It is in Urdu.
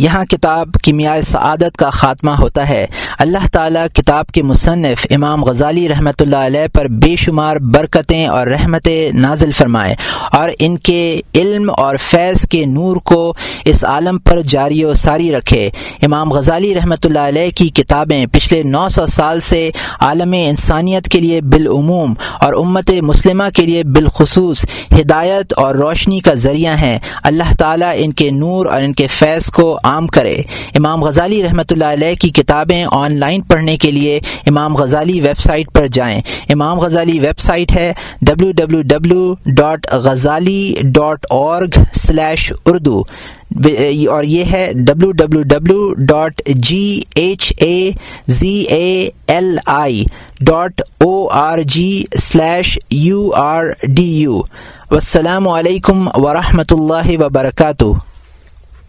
یہاں کتاب کیمیا سعادت کا خاتمہ ہوتا ہے۔ اللہ تعالیٰ کتاب کے مصنف امام غزالی رحمۃ اللہ علیہ پر بے شمار برکتیں اور رحمتیں نازل فرمائے اور ان کے علم اور فیض کے نور کو اس عالم پر جاری و ساری رکھے۔ امام غزالی رحمۃ اللہ علیہ کی کتابیں پچھلے نو سو سال سے عالم انسانیت کے لیے بالعموم اور امت مسلمہ کے لیے بالخصوص ہدایت اور روشنی کا ذریعہ ہیں۔ اللہ تعالیٰ ان کے نور اور ان کے فیض کو عام کرے۔ امام غزالی رحمۃ اللہ علیہ کی کتابیں آن لائن پڑھنے کے لیے امام غزالی ویب سائٹ پر جائیں۔ امام غزالی ویب سائٹ ہے W W W dot Ghazali dot org slash Urdu اور یہ ہے W W W dot G H A Z A L I dot O R G slash U R D U السلام علیکم ورحمۃ اللہ وبرکاتہ۔